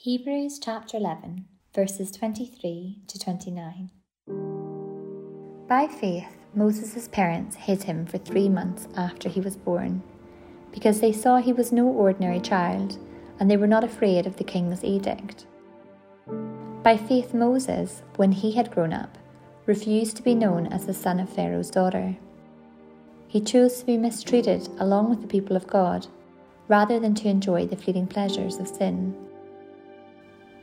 Hebrews chapter 11, verses 23 to 29. By faith, Moses' parents hid him for three months after he was born, because they saw he was no ordinary child, and they were not afraid of the king's edict. By faith, Moses, when he had grown up, refused to be known as the son of Pharaoh's daughter. He chose to be mistreated along with the people of God, rather than to enjoy the fleeting pleasures of sin.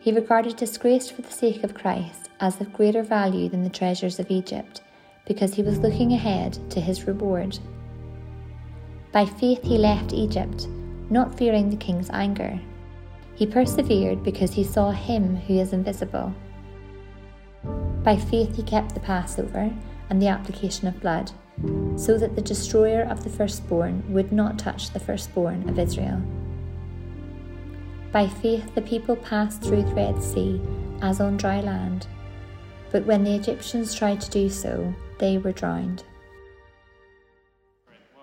He regarded disgrace for the sake of Christ as of greater value than the treasures of Egypt, because he was looking ahead to his reward. By faith he left Egypt, not fearing the king's anger. He persevered because he saw him who is invisible. By faith he kept the Passover and the application of blood, so that the destroyer of the firstborn would not touch the firstborn of Israel. By faith, the people passed through the Red Sea as on dry land. But when the Egyptians tried to do so, they were drowned.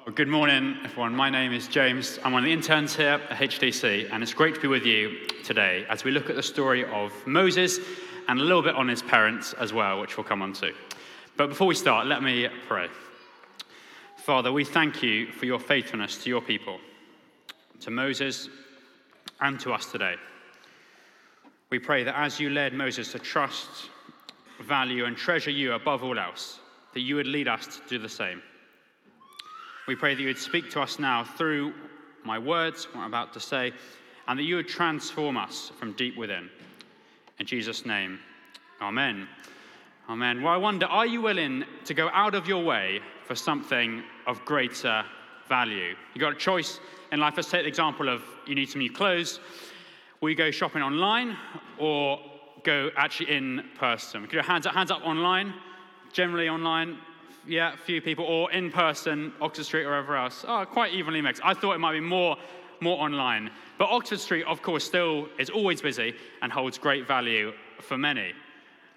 Well, good morning, everyone. My name is James. I'm one of the interns here at HDC, and it's great to be with you today as we look at the story of Moses and a little bit on his parents as well, which we'll come on to. But before we start, let me pray. Father, we thank you for your faithfulness to your people, to Moses, and to us today. We pray that as you led Moses to trust, value, and treasure you above all else, that you would lead us to do the same. We pray that you would speak to us now through my words, what I'm about to say, and that you would transform us from deep within. In Jesus' name, Amen. Amen. Well, I wonder, are you willing to go out of your way for something of greater value? You've got a choice in life. Let's take the example of you need some new clothes. You go shopping online or go actually in person? Can you hands up, hands up online? Generally online, yeah, a few people, or in person, Oxford Street or wherever else. Oh, quite evenly mixed. I thought it might be more, more online. But Oxford Street, of course, still is always busy and holds great value for many.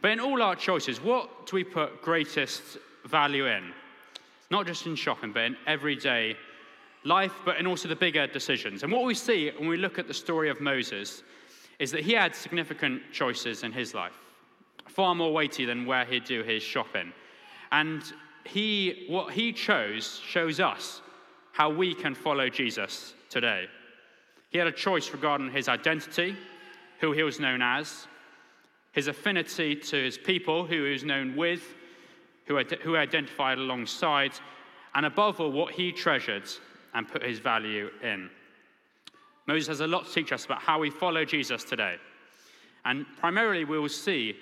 But in all our choices, what do we put greatest value in? Not just in shopping, but in everyday life, but in also the bigger decisions. And what we see when we look at the story of Moses is that he had significant choices in his life, far more weighty than where he'd do his shopping. And he, what he chose shows us how we can follow Jesus today. He had a choice regarding his identity, who he was known as, his affinity to his people, who he was known with, who, who identified alongside, and above all, what he treasured and put his value in. Moses has a lot to teach us about how we follow Jesus today. And primarily, we will see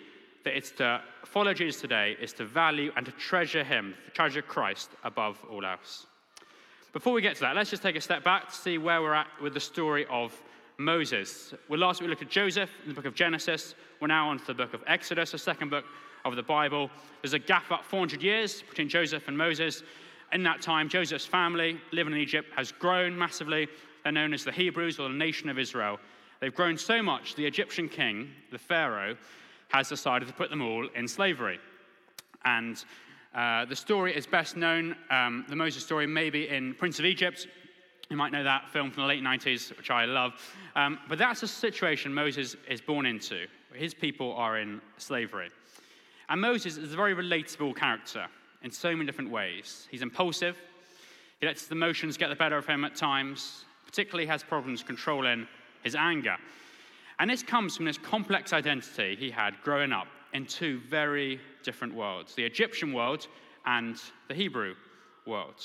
that it's to follow Jesus today is to value and to treasure him, treasure Christ above all else. Before we get to that, let's just take a step back to see where we're at with the story of Moses. Well, last week we looked at Joseph in the book of Genesis. We're now on to the book of Exodus, the second book of the Bible. There's a gap about 400 years between Joseph and Moses, in that time, Joseph's family living in Egypt has grown massively. They're known as the Hebrews or the nation of Israel. They've grown so much, the Egyptian king, the Pharaoh, has decided to put them all in slavery. And uh, the story is best known, um, the Moses story, maybe in Prince of Egypt. You might know that film from the late 90s, which I love. Um, but that's the situation Moses is born into. His people are in slavery. And Moses is a very relatable character in so many different ways. He's impulsive, he lets the emotions get the better of him at times, particularly has problems controlling his anger. And this comes from this complex identity he had growing up in two very different worlds the Egyptian world and the Hebrew world.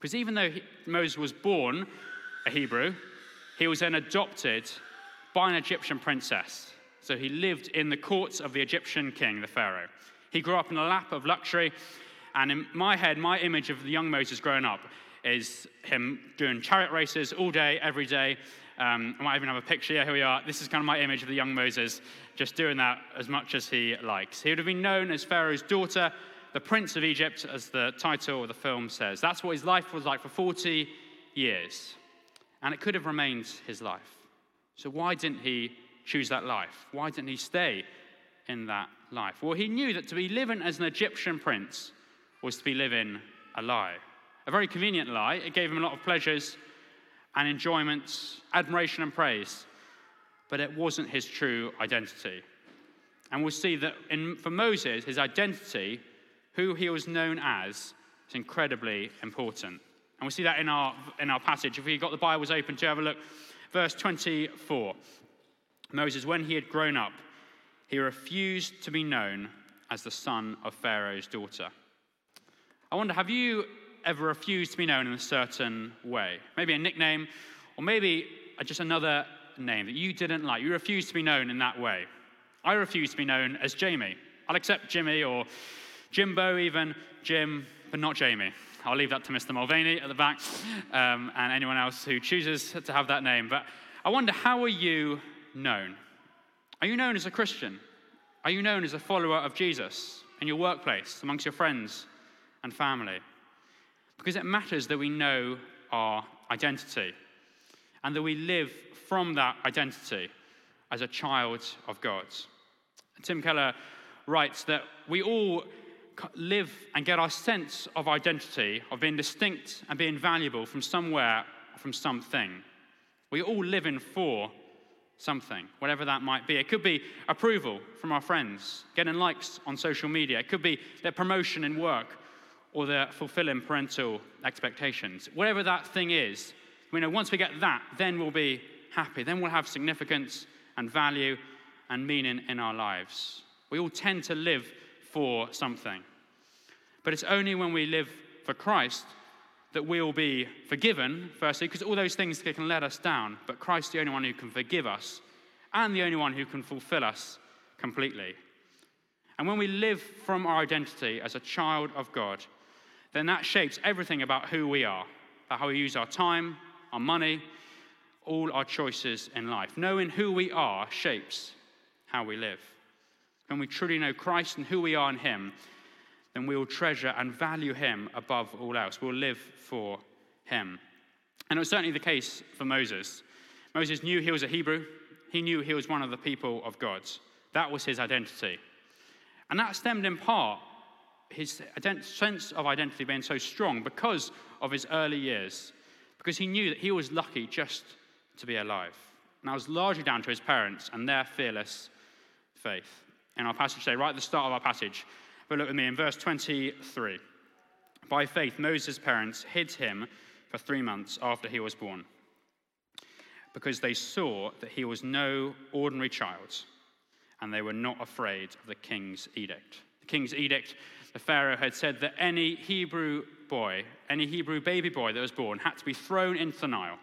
Because even though he, Moses was born a Hebrew, he was then adopted by an Egyptian princess. So he lived in the courts of the Egyptian king, the Pharaoh. He grew up in a lap of luxury and in my head, my image of the young Moses growing up is him doing chariot races all day, every day. Um, I might even have a picture. Yeah, here we are. This is kind of my image of the young Moses, just doing that as much as he likes. He would have been known as Pharaoh's daughter, the Prince of Egypt, as the title of the film says. That's what his life was like for 40 years. And it could have remained his life. So why didn't he choose that life? Why didn't he stay in that life? Well, he knew that to be living as an Egyptian prince was to be living a lie. A very convenient lie. It gave him a lot of pleasures and enjoyments, admiration and praise. but it wasn't his true identity. And we'll see that in, for Moses, his identity, who he was known as, is incredibly important. And we see that in our, in our passage. If you've got the Bibles open to have a look, verse 24. Moses, when he had grown up, he refused to be known as the son of Pharaoh's daughter. I wonder, have you ever refused to be known in a certain way? Maybe a nickname, or maybe just another name that you didn't like. You refused to be known in that way. I refuse to be known as Jamie. I'll accept Jimmy or Jimbo, even Jim, but not Jamie. I'll leave that to Mr. Mulvaney at the back um, and anyone else who chooses to have that name. But I wonder, how are you known? Are you known as a Christian? Are you known as a follower of Jesus in your workplace, amongst your friends and family? Because it matters that we know our identity and that we live from that identity as a child of God. Tim Keller writes that we all live and get our sense of identity, of being distinct and being valuable from somewhere, from something. We all live in for something, whatever that might be. It could be approval from our friends, getting likes on social media. It could be their promotion in work or they're fulfilling parental expectations. Whatever that thing is, we know once we get that, then we'll be happy. Then we'll have significance and value and meaning in our lives. We all tend to live for something. But it's only when we live for Christ that we'll be forgiven, firstly, because all those things can let us down, but Christ's the only one who can forgive us and the only one who can fulfill us completely. And when we live from our identity as a child of God, then that shapes everything about who we are, about how we use our time, our money, all our choices in life. Knowing who we are shapes how we live. When we truly know Christ and who we are in Him, then we will treasure and value him above all else. We'll live for him. And it was certainly the case for Moses. Moses knew he was a Hebrew, he knew he was one of the people of God. That was his identity. And that stemmed in part his sense of identity being so strong because of his early years, because he knew that he was lucky just to be alive. And that was largely down to his parents and their fearless faith. In our passage today, right at the start of our passage, but look with me in verse 23. By faith, Moses' parents hid him for three months after he was born, because they saw that he was no ordinary child, and they were not afraid of the king's edict. The king's edict, the Pharaoh had said that any Hebrew boy, any Hebrew baby boy that was born, had to be thrown into the Nile,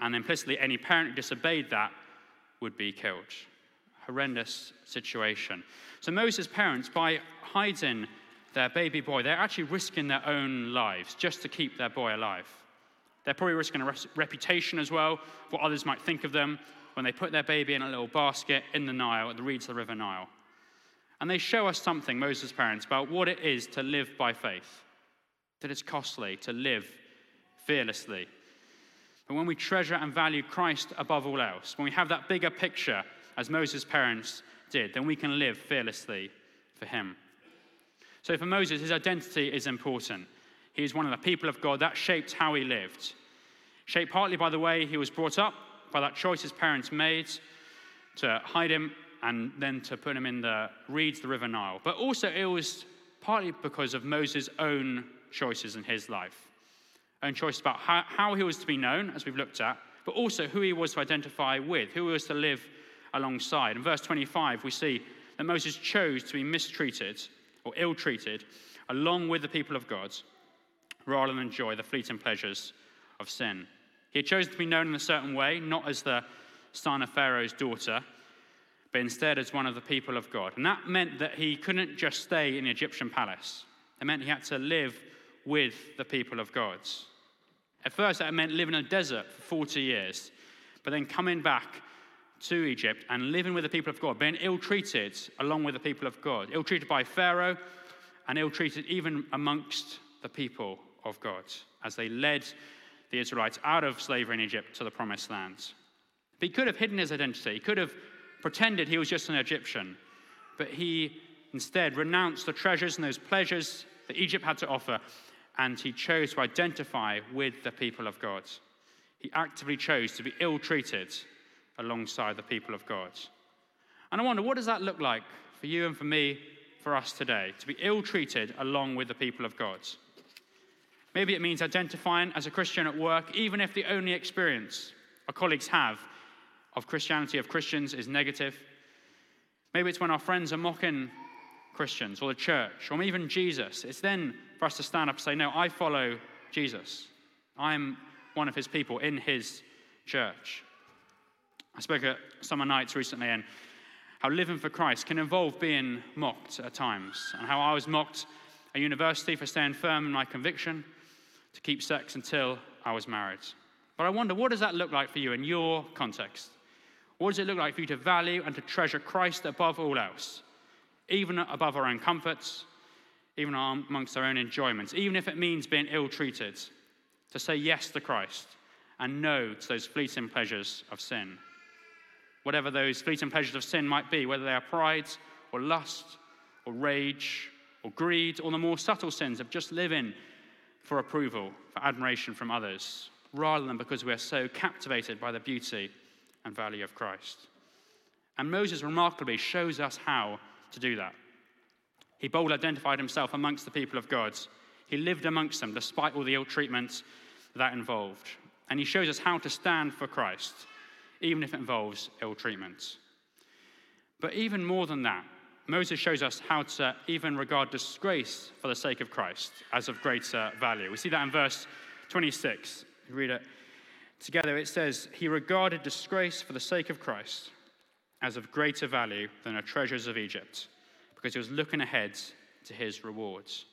and implicitly any parent who disobeyed that would be killed horrendous situation. So Moses' parents, by hiding their baby boy, they're actually risking their own lives just to keep their boy alive. They're probably risking a reputation as well, what others might think of them when they put their baby in a little basket in the Nile, at the reeds of the River Nile. And they show us something, Moses' parents, about what it is to live by faith, that it's costly to live fearlessly. But when we treasure and value Christ above all else, when we have that bigger picture as Moses' parents did, then we can live fearlessly for him. So for Moses, his identity is important. He is one of the people of God. That shaped how he lived. Shaped partly by the way he was brought up, by that choice his parents made to hide him and then to put him in the reeds, the river Nile. But also it was partly because of Moses' own choices in his life. Own choices about how, how he was to be known, as we've looked at, but also who he was to identify with, who he was to live alongside. In verse 25, we see that Moses chose to be mistreated or ill treated along with the people of God rather than enjoy the fleeting pleasures of sin. He had chosen to be known in a certain way, not as the son of Pharaoh's daughter, but instead as one of the people of God. And that meant that he couldn't just stay in the Egyptian palace, it meant he had to live with the people of God. At first, that meant living in a desert for 40 years, but then coming back to Egypt and living with the people of God, being ill treated along with the people of God, ill treated by Pharaoh and ill treated even amongst the people of God as they led the Israelites out of slavery in Egypt to the promised land. But he could have hidden his identity, he could have pretended he was just an Egyptian, but he instead renounced the treasures and those pleasures that Egypt had to offer, and he chose to identify with the people of God. He actively chose to be ill treated alongside the people of God. And I wonder, what does that look like for you and for me, for us today, to be ill treated along with the people of God? Maybe it means identifying as a Christian at work, even if the only experience our colleagues have of Christianity, of Christians, is negative. Maybe it's when our friends are mocking Christians or the church or even Jesus. It's then for us to stand up and say, No, I follow Jesus. I'm one of his people in his church. I spoke at summer nights recently and how living for Christ can involve being mocked at times, and how I was mocked at university for staying firm in my conviction to keep sex until I was married. But I wonder, what does that look like for you in your context? What does it look like for you to value and to treasure Christ above all else, even above our own comforts, even amongst our own enjoyments, even if it means being ill treated, to say yes to Christ and no to those fleeting pleasures of sin? Whatever those fleeting pleasures of sin might be, whether they are pride or lust or rage or greed or the more subtle sins of just living for approval, for admiration from others, rather than because we are so captivated by the beauty and value of Christ. And Moses remarkably shows us how to do that. He boldly identified himself amongst the people of God. He lived amongst them despite all the ill treatment that involved. And he shows us how to stand for Christ, even if it involves ill treatment. But even more than that, Moses shows us how to even regard disgrace for the sake of Christ as of greater value. We see that in verse 26. We read it together. It says, He regarded disgrace for the sake of Christ as of greater value than the treasures of Egypt, because he was looking ahead to his rewards.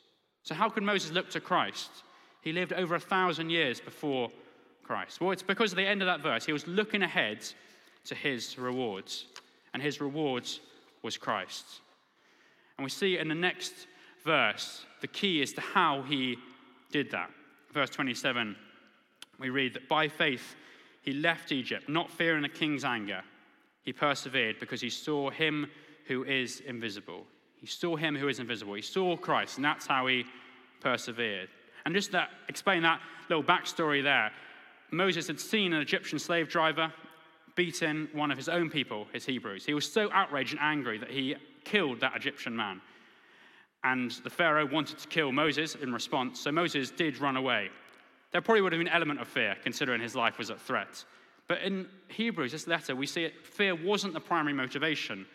So, how could Moses look to Christ? He lived over a thousand years before Christ. Well, it's because at the end of that verse, he was looking ahead to his rewards, and his rewards was Christ. And we see in the next verse, the key is to how he did that. Verse 27, we read that by faith he left Egypt, not fearing the king's anger. He persevered because he saw him who is invisible. He saw him who is invisible. He saw Christ, and that's how he persevered. And just to explain that little backstory there, Moses had seen an Egyptian slave driver beating one of his own people, his Hebrews. He was so outraged and angry that he killed that Egyptian man. And the Pharaoh wanted to kill Moses in response, so Moses did run away. There probably would have been an element of fear, considering his life was at threat. But in Hebrews, this letter, we see it, fear wasn't the primary motivation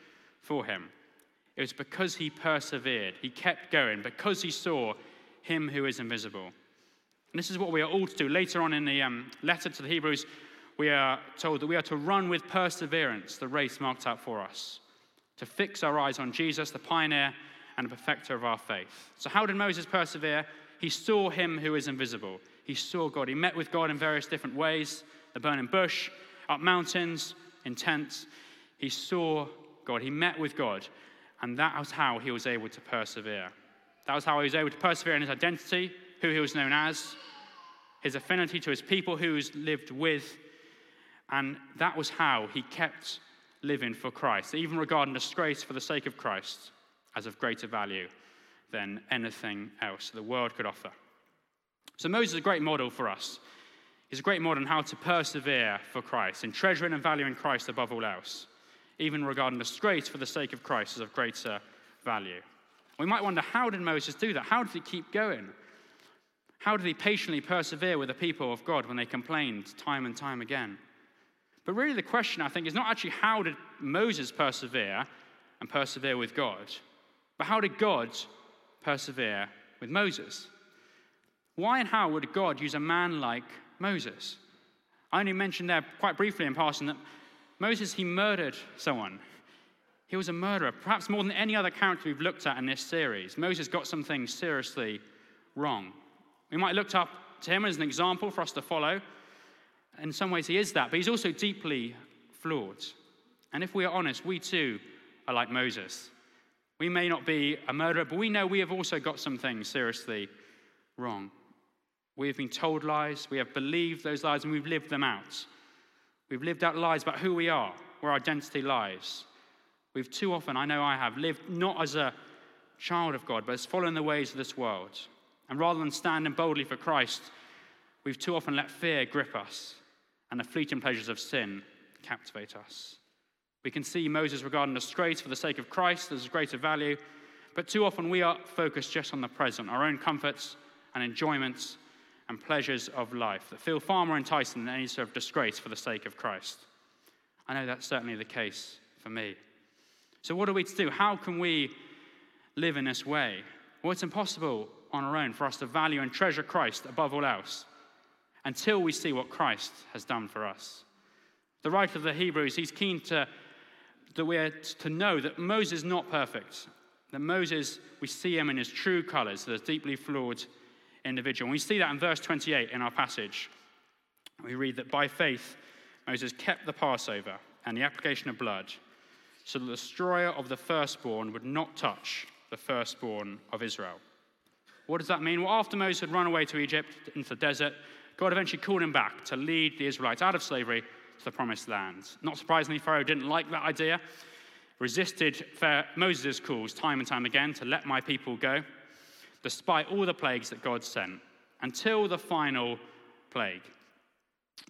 for him. It was because he persevered, he kept going, because he saw him who is invisible. And this is what we are all to do. Later on in the um, letter to the Hebrews, we are told that we are to run with perseverance the race marked out for us to fix our eyes on Jesus, the pioneer and the perfecter of our faith. So, how did Moses persevere? He saw him who is invisible. He saw God. He met with God in various different ways the burning bush, up mountains, in tents. He saw God. He met with God. And that was how he was able to persevere. That was how he was able to persevere in his identity, who he was known as, his affinity to his people, who he lived with. And that was how he kept living for Christ, even regarding disgrace for the sake of Christ as of greater value than anything else the world could offer. So Moses is a great model for us. He's a great model on how to persevere for Christ in treasuring and valuing Christ above all else, even regarding the disgrace for the sake of Christ as of greater value. We might wonder how did Moses do that? How did he keep going? How did he patiently persevere with the people of God when they complained time and time again? But really, the question, I think, is not actually how did Moses persevere and persevere with God, but how did God persevere with Moses? Why and how would God use a man like Moses? I only mentioned there quite briefly in passing that Moses, he murdered someone. He was a murderer, perhaps more than any other character we've looked at in this series. Moses got something seriously wrong. We might look up to him as an example for us to follow, in some ways, he is that, but he's also deeply flawed. And if we are honest, we too are like Moses. We may not be a murderer, but we know we have also got some things seriously wrong. We have been told lies, we have believed those lies, and we've lived them out. We've lived out lies about who we are, where our identity lies. We've too often, I know I have, lived not as a child of God, but as following the ways of this world. And rather than standing boldly for Christ, we've too often let fear grip us and the fleeting pleasures of sin captivate us. We can see Moses regarding disgrace for the sake of Christ as a greater value, but too often we are focused just on the present, our own comforts and enjoyments and pleasures of life that feel far more enticing than any sort of disgrace for the sake of Christ. I know that's certainly the case for me. So, what are we to do? How can we live in this way? Well, it's impossible on our own for us to value and treasure Christ above all else until we see what Christ has done for us. The writer of the Hebrews, he's keen to, that we're to know that Moses is not perfect, that Moses, we see him in his true colors, the deeply flawed individual. We see that in verse 28 in our passage. We read that by faith, Moses kept the Passover and the application of blood, so that the destroyer of the firstborn would not touch the firstborn of Israel. What does that mean? Well, after Moses had run away to Egypt into the desert, God eventually called him back to lead the Israelites out of slavery to the promised land. Not surprisingly, Pharaoh didn't like that idea, resisted Moses' calls time and time again to let my people go, despite all the plagues that God sent, until the final plague.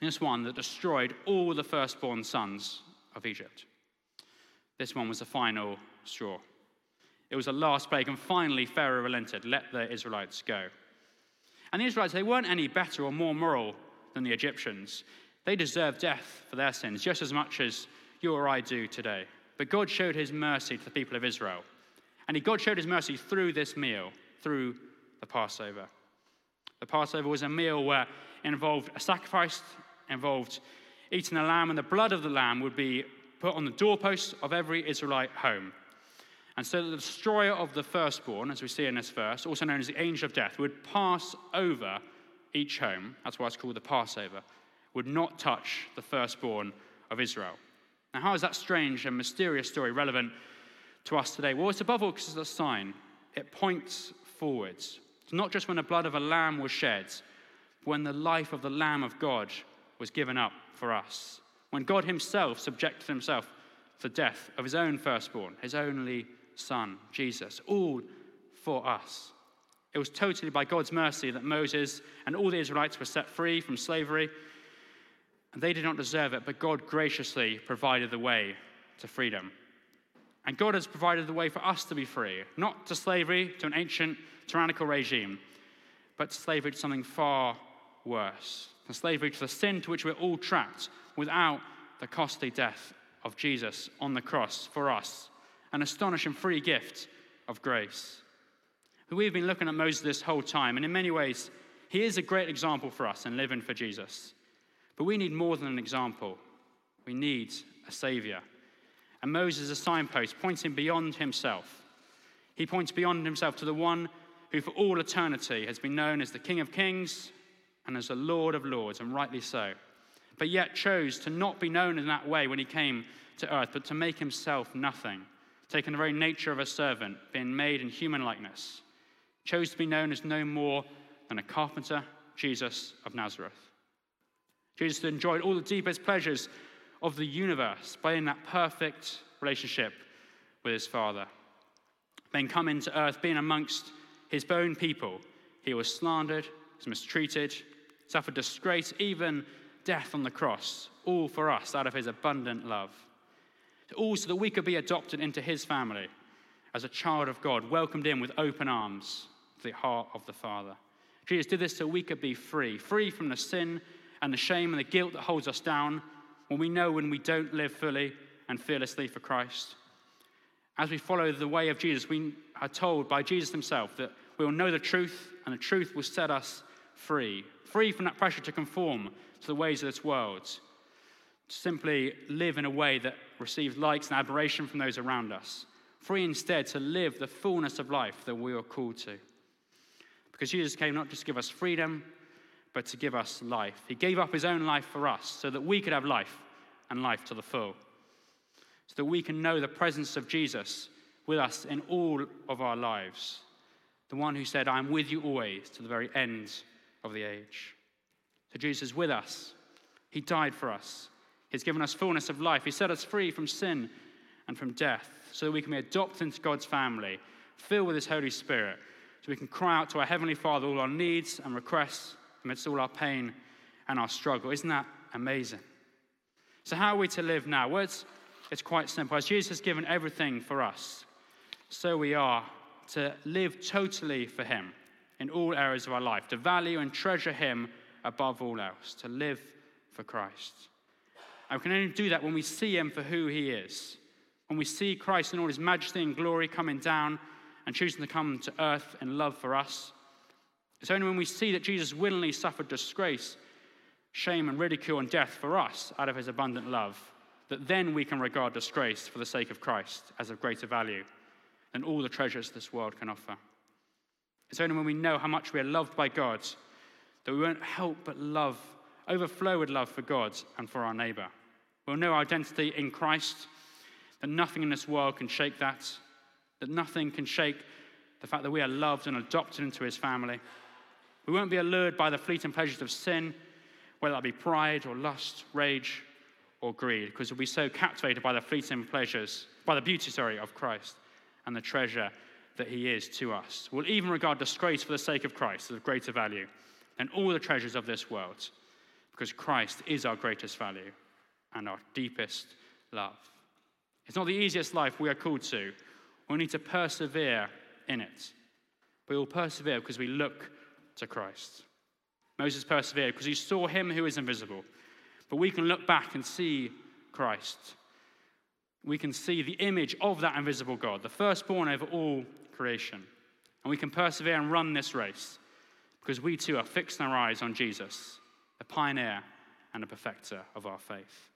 This one that destroyed all the firstborn sons of Egypt. This one was the final straw. It was the last plague, and finally Pharaoh relented, let the Israelites go. And the Israelites, they weren't any better or more moral than the Egyptians. They deserved death for their sins just as much as you or I do today. But God showed his mercy to the people of Israel. And God showed his mercy through this meal, through the Passover. The Passover was a meal where involved a sacrifice, involved eating a lamb, and the blood of the lamb would be put on the doorposts of every Israelite home. And so the destroyer of the firstborn, as we see in this verse, also known as the angel of death, would pass over each home. That's why it's called the Passover. Would not touch the firstborn of Israel. Now, how is that strange and mysterious story relevant to us today? Well, it's above all because it's a sign. It points forwards. It's not just when the blood of a lamb was shed, but when the life of the Lamb of God was given up for us. When God Himself subjected Himself to the death of His own firstborn, His only Son, Jesus, all for us. It was totally by God's mercy that Moses and all the Israelites were set free from slavery. And they did not deserve it, but God graciously provided the way to freedom. And God has provided the way for us to be free, not to slavery, to an ancient tyrannical regime, but to slavery to something far worse, to slavery to the sin to which we're all trapped without the costly death of Jesus on the cross for us an astonishing free gift of grace. We've been looking at Moses this whole time, and in many ways, he is a great example for us in living for Jesus. But we need more than an example, we need a Savior. And Moses is a signpost pointing beyond himself. He points beyond himself to the one who, for all eternity, has been known as the King of Kings and as the Lord of Lords, and rightly so. But yet chose to not be known in that way when he came to earth, but to make himself nothing taking the very nature of a servant, being made in human likeness, chose to be known as no more than a carpenter, Jesus of Nazareth. Jesus enjoyed all the deepest pleasures of the universe by in that perfect relationship with his Father. Then come into earth, being amongst his own people, he was slandered, was mistreated, suffered disgrace, even death on the cross, all for us out of his abundant love all so that we could be adopted into his family as a child of God, welcomed in with open arms to the heart of the Father. Jesus did this so we could be free, free from the sin and the shame and the guilt that holds us down when we know when we don't live fully and fearlessly for Christ. As we follow the way of Jesus, we are told by Jesus himself that we will know the truth and the truth will set us free, free from that pressure to conform to the ways of this world to simply live in a way that receives likes and admiration from those around us. Free instead to live the fullness of life that we are called to. Because Jesus came not just to give us freedom, but to give us life. He gave up his own life for us so that we could have life and life to the full. So that we can know the presence of Jesus with us in all of our lives. The one who said, I am with you always to the very end of the age. So Jesus is with us. He died for us. He's given us fullness of life. He set us free from sin and from death so that we can be adopted into God's family, filled with His Holy Spirit, so we can cry out to our Heavenly Father all our needs and requests amidst all our pain and our struggle. Isn't that amazing? So, how are we to live now? Well, it's, it's quite simple. As Jesus has given everything for us, so we are to live totally for Him in all areas of our life, to value and treasure Him above all else, to live for Christ. And we can only do that when we see Him for who He is, when we see Christ in all His majesty and glory coming down and choosing to come to earth in love for us. It's only when we see that Jesus willingly suffered disgrace, shame, and ridicule and death for us out of His abundant love that then we can regard disgrace for the sake of Christ as of greater value than all the treasures this world can offer. It's only when we know how much we are loved by God that we won't help but love, overflow with love for God and for our neighbor. We'll know our identity in Christ, that nothing in this world can shake that, that nothing can shake the fact that we are loved and adopted into his family. We won't be allured by the fleeting pleasures of sin, whether that be pride or lust, rage, or greed, because we'll be so captivated by the fleeting pleasures, by the beauty, sorry, of Christ and the treasure that he is to us. We'll even regard disgrace for the sake of Christ as of greater value than all the treasures of this world, because Christ is our greatest value and our deepest love. It's not the easiest life we are called to. We need to persevere in it. We will persevere because we look to Christ. Moses persevered because he saw him who is invisible. But we can look back and see Christ. We can see the image of that invisible God, the firstborn over all creation. And we can persevere and run this race because we too are fixing our eyes on Jesus, the pioneer and the perfecter of our faith.